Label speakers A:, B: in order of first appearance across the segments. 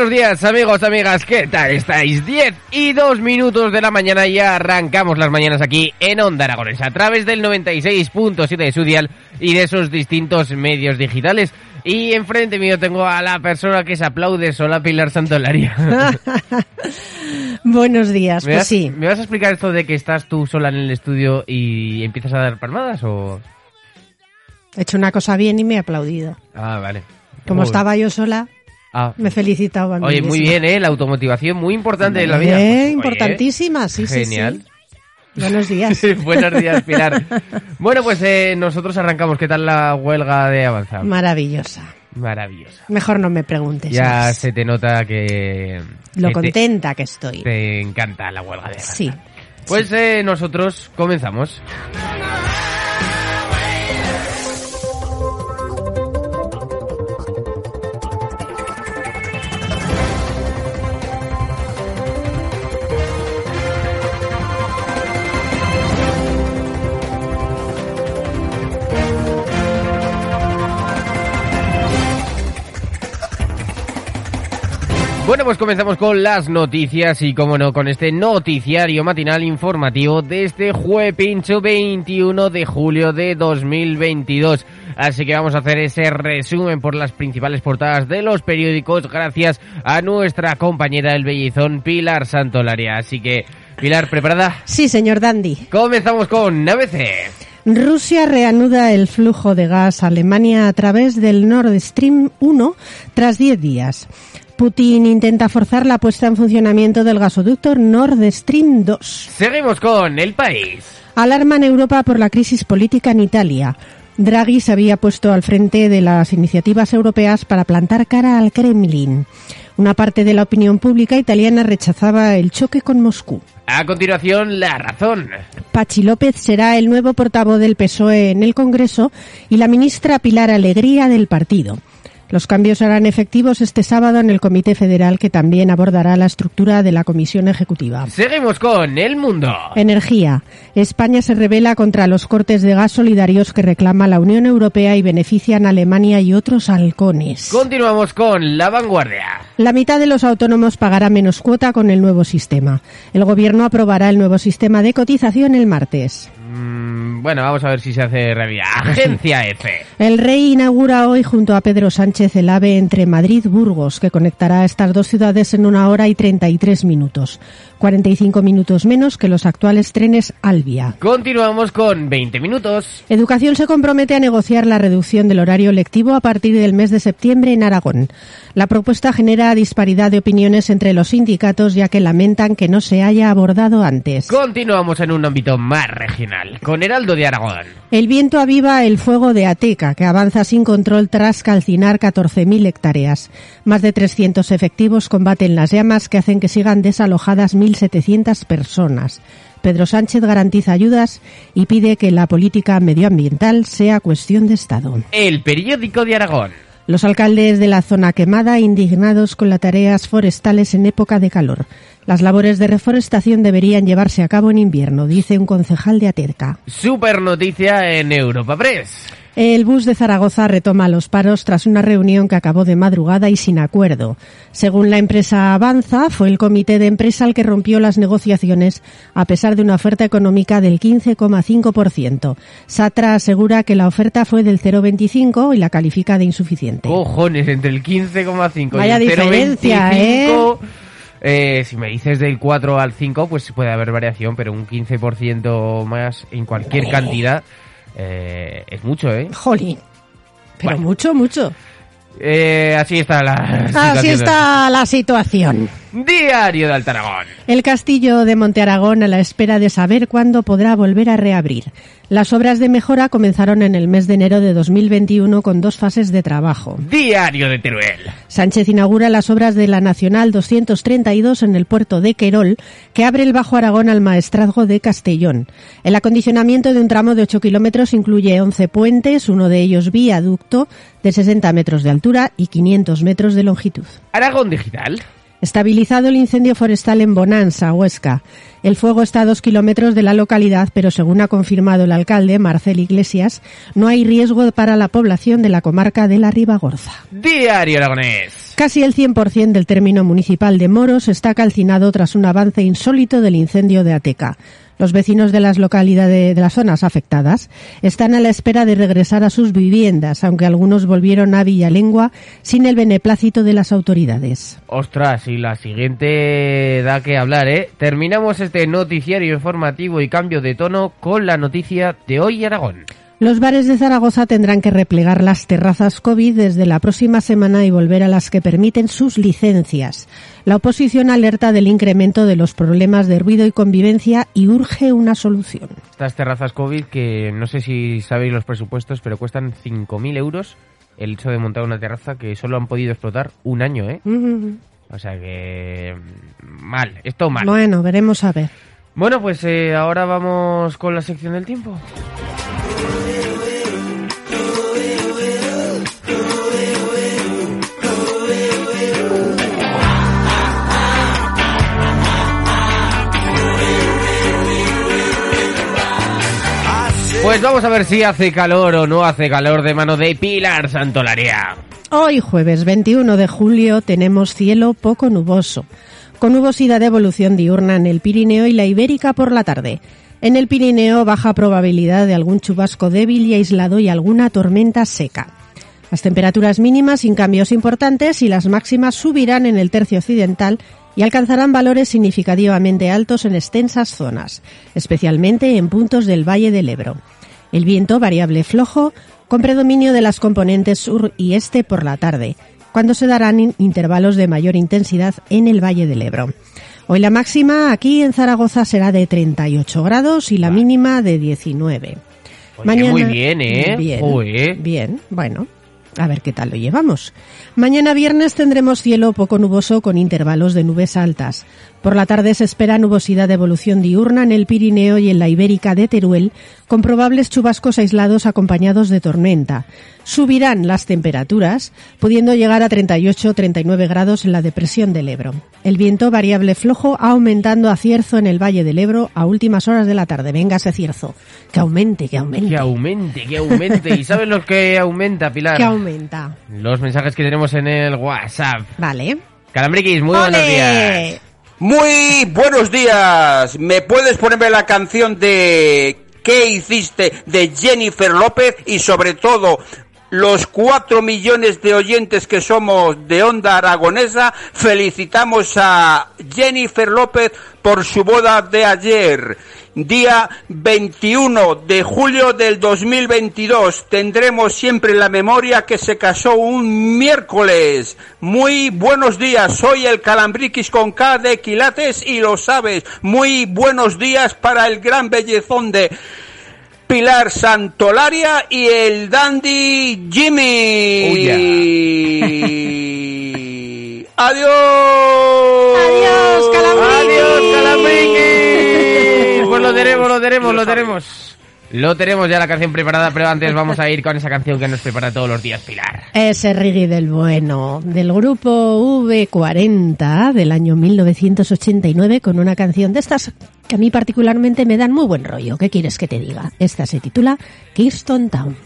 A: Buenos días amigos, amigas, ¿qué tal estáis? 10 y 2 minutos de la mañana y arrancamos las mañanas aquí en Onda Aragones a través del 96.7 de su dial y de esos distintos medios digitales. Y enfrente mío tengo a la persona que se aplaude sola, Pilar Santolaria.
B: Buenos días,
A: ¿Me
B: pues
A: vas-
B: sí.
A: ¿Me vas a explicar esto de que estás tú sola en el estudio y empiezas a dar palmadas o...?
B: He hecho una cosa bien y me he aplaudido.
A: Ah, vale.
B: Como estaba yo sola,
A: Ah.
B: me felicitaba. a mí
A: Oye, muy bien, ¿eh? La automotivación, muy importante en la vida. Oye,
B: importantísima, sí, sí,
A: Genial.
B: sí. Buenos días.
A: Buenos días, Pilar. Bueno, pues eh, nosotros arrancamos. ¿Qué tal la huelga de Avanza?
B: Maravillosa.
A: Maravillosa.
B: Mejor no me preguntes.
A: Ya se te nota que,
B: Lo
A: que te,
B: contenta que estoy.
A: te encanta la huelga de Avanza.
B: Sí.
A: Pues eh, nosotros comenzamos. Bueno, pues comenzamos con las noticias y, como no, con este noticiario matinal informativo de este jueves pincho 21 de julio de 2022. Así que vamos a hacer ese resumen por las principales portadas de los periódicos gracias a nuestra compañera del bellezón Pilar Santolaria. Así que, Pilar, ¿preparada?
B: Sí, señor Dandy.
A: Comenzamos con ABC.
B: Rusia reanuda el flujo de gas a Alemania a través del Nord Stream 1 tras 10 días. Putin intenta forzar la puesta en funcionamiento del gasoducto Nord Stream 2.
A: Seguimos con El País.
B: Alarma en Europa por la crisis política en Italia. Draghi se había puesto al frente de las iniciativas europeas para plantar cara al Kremlin. Una parte de la opinión pública italiana rechazaba el choque con Moscú.
A: A continuación, La Razón.
B: Pachi López será el nuevo portavoz del PSOE en el Congreso y la ministra Pilar Alegría del partido. Los cambios serán efectivos este sábado en el Comité Federal que también abordará la estructura de la Comisión Ejecutiva.
A: Seguimos con El Mundo.
B: Energía. España se revela contra los cortes de gas solidarios que reclama la Unión Europea y benefician a Alemania y otros halcones.
A: Continuamos con La Vanguardia.
B: La mitad de los autónomos pagará menos cuota con el nuevo sistema. El Gobierno aprobará el nuevo sistema de cotización el martes.
A: Mm, bueno, vamos a ver si se hace realidad. Agencia F.
B: El rey inaugura hoy junto a Pedro Sánchez el AVE entre Madrid-Burgos, que conectará a estas dos ciudades en una hora y 33 minutos. 45 minutos menos que los actuales trenes Albia.
A: Continuamos con 20 minutos.
B: Educación se compromete a negociar la reducción del horario lectivo a partir del mes de septiembre en Aragón. La propuesta genera disparidad de opiniones entre los sindicatos ya que lamentan que no se haya abordado antes.
A: Continuamos en un ámbito más regional, con Heraldo de Aragón.
B: El viento aviva el fuego de Ateca, que avanza sin control tras calcinar 14.000 hectáreas. Más de 300 efectivos combaten las llamas que hacen que sigan desalojadas 1.700 personas. Pedro Sánchez garantiza ayudas y pide que la política medioambiental sea cuestión de Estado.
A: El periódico de Aragón.
B: Los alcaldes de la zona quemada indignados con las tareas forestales en época de calor. Las labores de reforestación deberían llevarse a cabo en invierno, dice un concejal de Ateca.
A: Super noticia en Europa Press.
B: El bus de Zaragoza retoma los paros tras una reunión que acabó de madrugada y sin acuerdo. Según la empresa Avanza, fue el comité de empresa el que rompió las negociaciones a pesar de una oferta económica del 15,5%. Satra asegura que la oferta fue del 0,25 y la califica de insuficiente.
A: Cojones, entre el 15,5
B: Vaya
A: y el
B: diferencia,
A: 0,25. eh, si me dices del 4 al 5, pues puede haber variación, pero un 15% más en cualquier cantidad eh, es mucho, ¿eh?
B: Jolín. Pero
A: Bueno.
B: mucho, mucho.
A: Eh, así está la
B: Así
A: situación.
B: está la situación.
A: Diario de Altaragón.
B: El castillo de Monte Aragón a la espera de saber cuándo podrá volver a reabrir. Las obras de mejora comenzaron en el mes de enero de 2021 con dos fases de trabajo.
A: Diario de Teruel.
B: Sánchez inaugura las obras de la Nacional 232 en el puerto de Querol, que abre el Bajo Aragón al Maestrazgo de Castellón. El acondicionamiento de un tramo de 8 kilómetros incluye 11 puentes, uno de ellos viaducto, de 60 metros de altura y 500 metros de longitud.
A: Aragón Digital.
B: Estabilizado el incendio forestal en Bonanza, Huesca. El fuego está a dos kilómetros de la localidad, pero según ha confirmado el alcalde, Marcel Iglesias, no hay riesgo para la población de la comarca de la Ribagorza.
A: Diario Aragonés.
B: Casi el 100% del término municipal de Moros está calcinado tras un avance insólito del incendio de Ateca. Los vecinos de las localidades de las zonas afectadas están a la espera de regresar a sus viviendas, aunque algunos volvieron a Villalengua sin el beneplácito de las autoridades.
A: Ostras, y la siguiente da que hablar, ¿eh? Terminamos este noticiario informativo y cambio de tono con la noticia de hoy Aragón.
B: Los bares de Zaragoza tendrán que replegar las terrazas COVID desde la próxima semana y volver a las que permiten sus licencias. La oposición alerta del incremento de los problemas de ruido y convivencia y urge una solución.
A: Estas terrazas COVID que no sé si sabéis los presupuestos, pero cuestan 5.000 euros el hecho de montar una terraza que solo han podido explotar un año, ¿eh? O sea que mal, esto mal.
B: Bueno, veremos a ver.
A: Bueno, pues eh, ahora vamos con la sección del tiempo. Pues vamos a ver si hace calor o no hace calor de mano de Pilar Santolaria.
B: Hoy jueves 21 de julio tenemos cielo poco nuboso, con nubosidad de evolución diurna en el Pirineo y la Ibérica por la tarde. En el Pirineo baja probabilidad de algún chubasco débil y aislado y alguna tormenta seca. Las temperaturas mínimas sin cambios importantes y las máximas subirán en el tercio occidental y alcanzarán valores significativamente altos en extensas zonas, especialmente en puntos del Valle del Ebro. El viento variable flojo, con predominio de las componentes sur y este por la tarde, cuando se darán intervalos de mayor intensidad en el Valle del Ebro. Hoy la máxima aquí en Zaragoza será de 38 grados y la mínima de 19.
A: Mañana, muy bien, ¿eh?
B: Bien, bien, bueno. A ver qué tal lo llevamos. Mañana viernes tendremos cielo poco nuboso con intervalos de nubes altas. Por la tarde se espera nubosidad de evolución diurna en el Pirineo y en la Ibérica de Teruel, con probables chubascos aislados acompañados de tormenta. Subirán las temperaturas, pudiendo llegar a 38-39 grados en la depresión del Ebro. El viento variable flojo aumentando a cierzo en el Valle del Ebro a últimas horas de la tarde. Venga ese cierzo. Que aumente, que aumente.
A: Que aumente, que aumente. ¿Y sabes lo que aumenta, Pilar?
B: Que aumenta.
A: Los mensajes que tenemos en el WhatsApp.
B: Vale.
A: Calambriquis, muy buenos días.
C: Muy buenos días. ¿Me puedes ponerme la canción de ¿Qué hiciste? de Jennifer López y sobre todo los cuatro millones de oyentes que somos de Onda Aragonesa, felicitamos a Jennifer López por su boda de ayer. Día 21 de julio del 2022. Tendremos siempre la memoria que se casó un miércoles. Muy buenos días. Soy el Calambriquis con K de Quilates y lo sabes. Muy buenos días para el gran bellezón de Pilar Santolaria y el Dandy Jimmy. Adiós.
B: Adiós, Calambriquis.
A: Adiós, Calambriquis. Pues lo tenemos, lo tenemos, lo tenemos. Lo tenemos ya la canción preparada, pero antes vamos a ir con esa canción que nos prepara todos los días Pilar.
B: Ese reggae del bueno, del grupo V40 del año 1989, con una canción de estas que a mí particularmente me dan muy buen rollo. ¿Qué quieres que te diga? Esta se titula Kingston Town.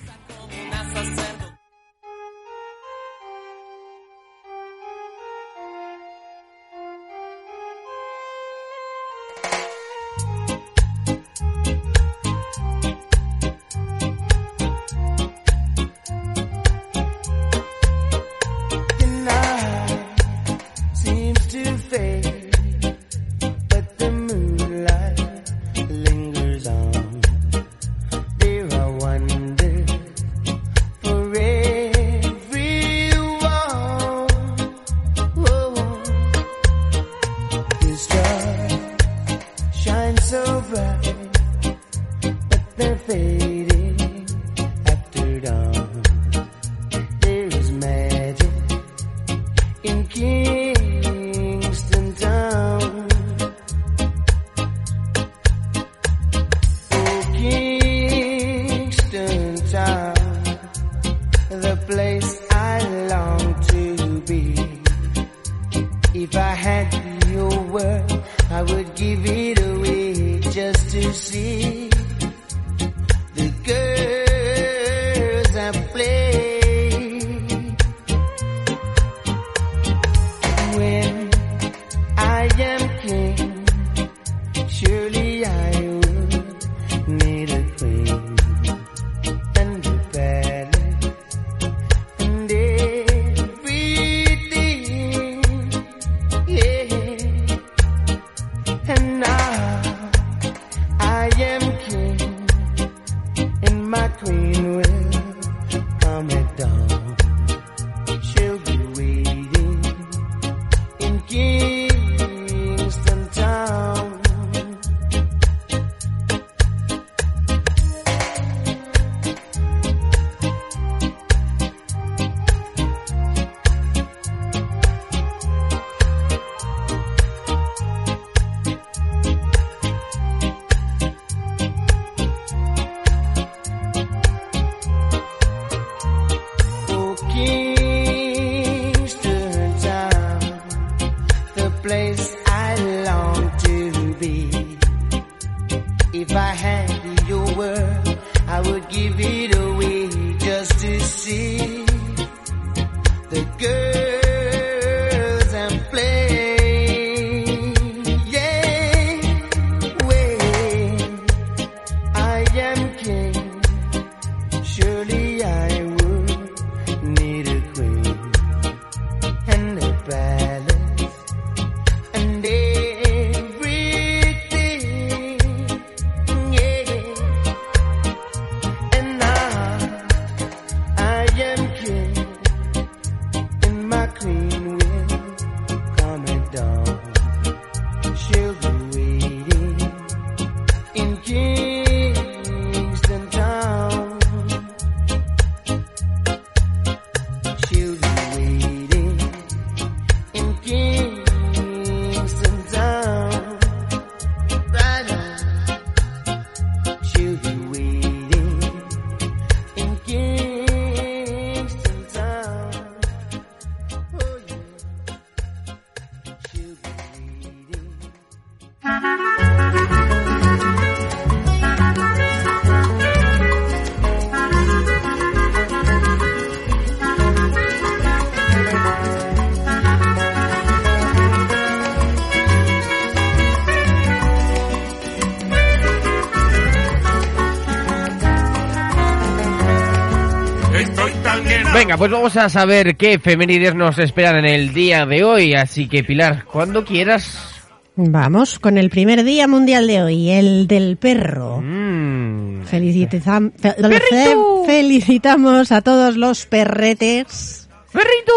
D: again.
A: Venga, pues vamos a saber qué efemérides nos esperan en el día de hoy. Así que, Pilar, cuando quieras.
B: Vamos con el primer día mundial de hoy, el del perro.
A: Mm.
B: Felicitizam- fe-
A: ¡Perrito!
B: felicitamos a todos los perretes.
A: ¡Perrito!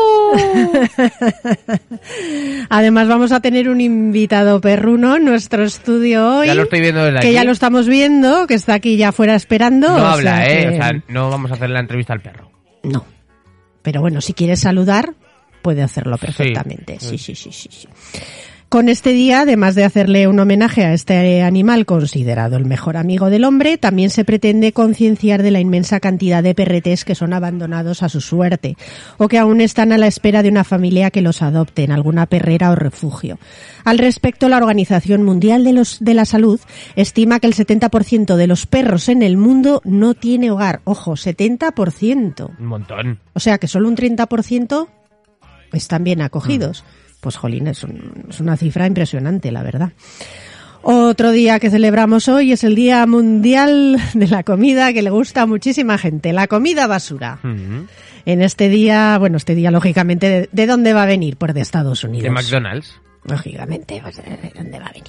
B: Además vamos a tener un invitado perruno en nuestro estudio hoy.
A: Ya lo estoy viendo desde
B: que
A: aquí.
B: ya lo estamos viendo, que está aquí ya fuera esperando.
A: No
B: o
A: habla,
B: sea
A: ¿eh?
B: que-
A: O sea, no vamos a hacer la entrevista al perro.
B: No. Pero bueno, si quieres saludar, puede hacerlo perfectamente. Sí, sí, sí, sí, sí. Con este día, además de hacerle un homenaje a este animal considerado el mejor amigo del hombre, también se pretende concienciar de la inmensa cantidad de perretes que son abandonados a su suerte o que aún están a la espera de una familia que los adopte en alguna perrera o refugio. Al respecto, la Organización Mundial de, los, de la Salud estima que el 70% de los perros en el mundo no tiene hogar. Ojo, 70%.
A: Un montón.
B: O sea que solo un 30% están bien acogidos. Pues jolín, es, un- es una cifra impresionante, la verdad. Otro día que celebramos hoy es el Día Mundial de la Comida que le gusta a muchísima gente, la comida basura. En este día, bueno, este día lógicamente, ¿de, de dónde va a venir? Pues de Estados Unidos.
A: De McDonald's.
B: Lógicamente, pues, ¿de dónde va a venir?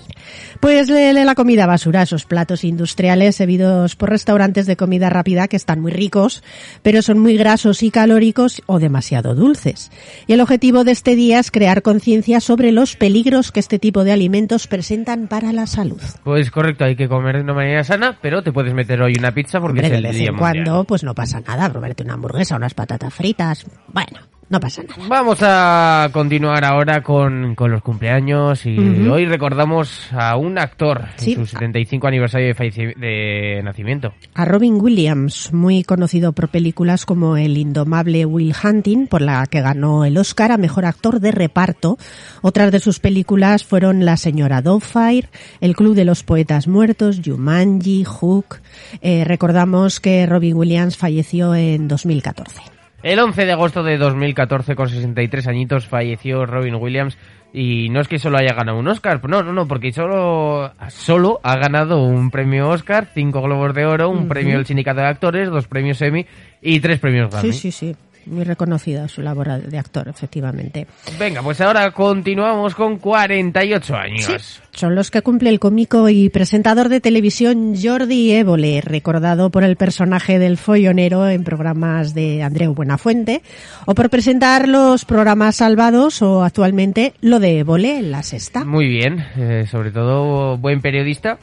B: Pues le- le- la comida basura, esos platos industriales servidos por restaurantes de comida rápida que están muy ricos, pero son muy grasos y calóricos o demasiado dulces. Y el objetivo de este día es crear conciencia sobre los peligros que este tipo de alimentos presentan para la salud.
A: Pues correcto, hay que comer de una manera sana, pero te puedes meter hoy una pizza porque
B: Hombre,
A: es
B: de
A: el
B: vez
A: día
B: en cuando, pues no pasa nada, probarte una hamburguesa, unas patatas fritas, bueno, no pasa nada.
A: Vamos a continuar ahora con, con los cumpleaños y hoy recordamos a un actor
B: Sí.
A: en su 75 aniversario de nacimiento.
B: A Robin Williams, muy conocido por películas como El indomable Will Hunting, por la que ganó el Oscar a Mejor Actor de Reparto. Otras de sus películas fueron La señora Doubtfire, El Club de los Poetas Muertos, Jumanji, Hook. Eh, recordamos que Robin Williams falleció en 2014.
A: El 11 de agosto de 2014, con 63 añitos, falleció Robin Williams. Y no es que solo haya ganado un Oscar, no, no, no, porque solo, solo ha ganado un premio Oscar, cinco Globos de Oro, un premio del Sindicato de Actores, dos premios Emmy y tres premios Grammy.
B: Sí, sí, sí. Muy reconocida su labor de actor, efectivamente.
A: Venga, pues ahora continuamos con 48 años.
B: Son los que cumple el cómico y presentador de televisión Jordi Évole, recordado por el personaje del follonero en programas de Andreu Buenafuente, o por presentar los programas salvados o actualmente lo de Évole en la sexta.
A: Muy bien, eh, sobre todo buen periodista,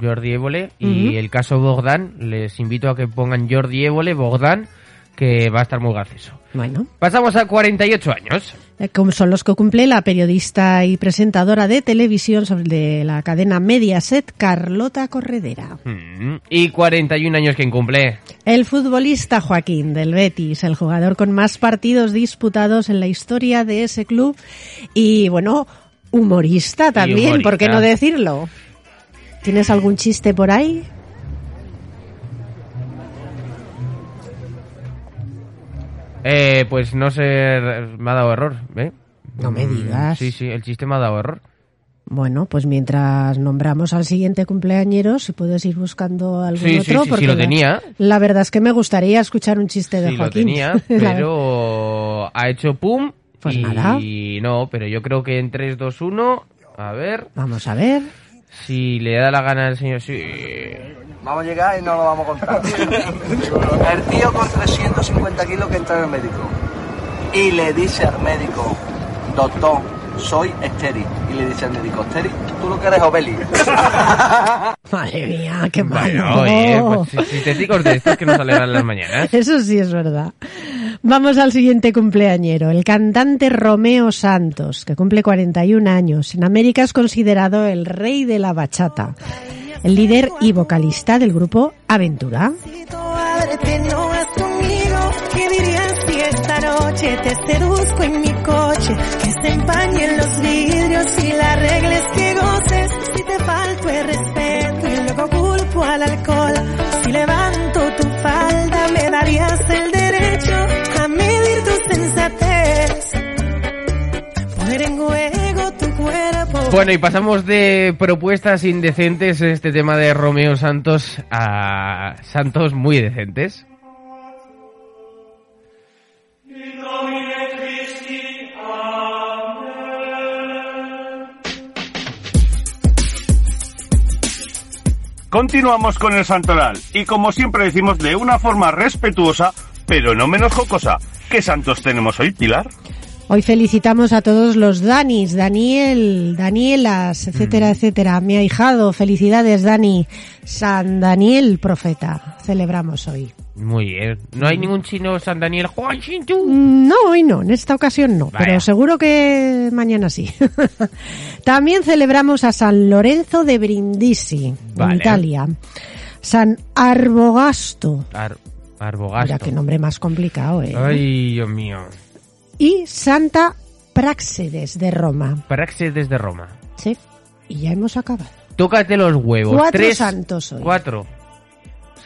A: Jordi Évole, y el caso Bogdan, les invito a que pongan Jordi Évole, Bogdan, que va a estar muy gracioso.
B: Bueno,
A: Pasamos a 48 años.
B: eh, como son los que cumple la periodista y presentadora de televisión sobre de la cadena Mediaset, Carlota Corredera.
A: Mm, Y 41 años quien cumple.
B: El futbolista Joaquín del Betis, el jugador con más partidos disputados en la historia de ese club y bueno, humorista también, ¿por qué no decirlo? ¿Tienes algún chiste por ahí?
A: Eh, pues no sé, me ha dado error, ¿eh?
B: No me
A: Mm,
B: digas.
A: Sí, sí, el chiste me ha dado error.
B: Bueno, pues mientras nombramos al siguiente cumpleañero, si puedes ir buscando algún
A: Sí,
B: otro,
A: sí, sí,
B: porque
A: lo
B: la-
A: tenía.
B: La, verdad es que me gustaría escuchar un chiste de
A: Sí, lo
B: Joaquín.
A: tenía,
B: La-
A: pero ha hecho pum.
B: Pues
A: y
B: nada.
A: no, pero yo creo que en 3, 2, 1, a ver,
B: Vamos a ver.
A: si le da la gana al señor, sí.
D: Vamos a llegar y no lo vamos a contar. El tío con 350 kilos que entra en el médico y le dice al médico, doctor, soy estéril. Y le dice al médico, estéril, tú lo que eres Obeli.
B: Madre mía, qué
A: Bueno,
B: malo.
A: oye, pues sintéticos de estos que nos alegran las mañanas.
B: Eso sí es verdad. Vamos al siguiente cumpleañero, el cantante Romeo Santos, que cumple 41 años. En América es considerado el rey de la bachata, el líder y vocalista del grupo Aventura.
A: Bueno, y pasamos de propuestas indecentes en este tema de Romeo Santos a Santos muy decentes.
E: Continuamos con el santoral y como siempre decimos de una forma respetuosa, pero no menos jocosa, ¿qué santos tenemos hoy, Pilar?
B: Hoy felicitamos a todos los Danis, Daniel, Danielas, etcétera,
A: Mm.
B: etcétera. Mi ahijado, felicidades Dani. San Daniel, profeta. Celebramos hoy.
A: Muy bien. ¿No hay ningún chino San Daniel Juan?
B: Mm, No, hoy no, en esta ocasión no,
A: Vaya.
B: pero seguro que mañana sí. También celebramos a San Lorenzo de Brindisi,
A: Vale.
B: en Italia. San Arbogasto.
A: Ar Arbogasto.
B: Mira qué nombre más complicado, ¿eh?
A: Ay, Dios mío.
B: Y Santa Práxedes de Roma.
A: Praxis desde Roma.
B: Sí. Y ya hemos acabado.
A: Tócate los huevos.
B: Cuatro
A: Tres,
B: santos hoy.
A: Cuatro.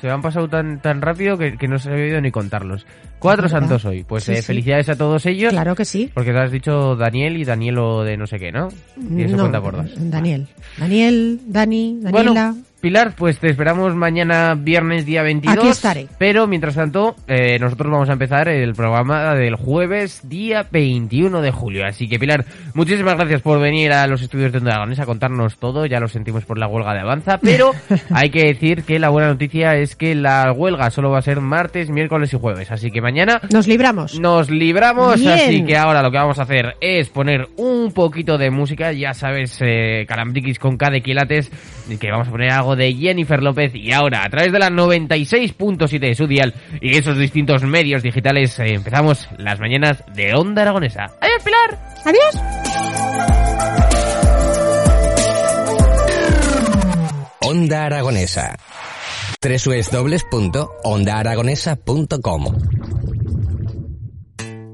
A: Se han pasado tan, tan rápido que, que no se había oído ni contarlos. Cuatro
B: ¿Verdad?
A: santos hoy. Pues
B: Sí,
A: eh,
B: sí.
A: felicidades a todos ellos.
B: Claro que sí.
A: Porque te has dicho Daniel y Danielo de no sé qué, ¿no? Y eso
B: No,
A: cuenta por dos.
B: Daniel. Daniel, Dani, Daniela.
A: Bueno, Pilar, pues te esperamos mañana viernes día 22.
B: Aquí estaré.
A: Pero mientras tanto, eh, nosotros vamos a empezar el programa del jueves día 21 de julio. Así que Pilar, muchísimas gracias por venir a los estudios de Onda Aragonesa a contarnos todo. Ya lo sentimos por la huelga de Avanza, pero hay que decir que la buena noticia es que la huelga solo va a ser martes, miércoles y jueves. Así que mañana
B: Nos libramos.
A: nos libramos,
B: Bien.
A: así que ahora lo que vamos a hacer es poner un poquito de música, ya sabes, eh, calambriquis con K de quilates, que vamos a poner algo de Jennifer López y ahora a través de la 96.7 de su dial y esos distintos medios digitales eh, empezamos las mañanas de Onda Aragonesa. ¡Adiós, Pilar!
B: Adiós.
F: Onda Aragonesa. www.ondaaragonesa.com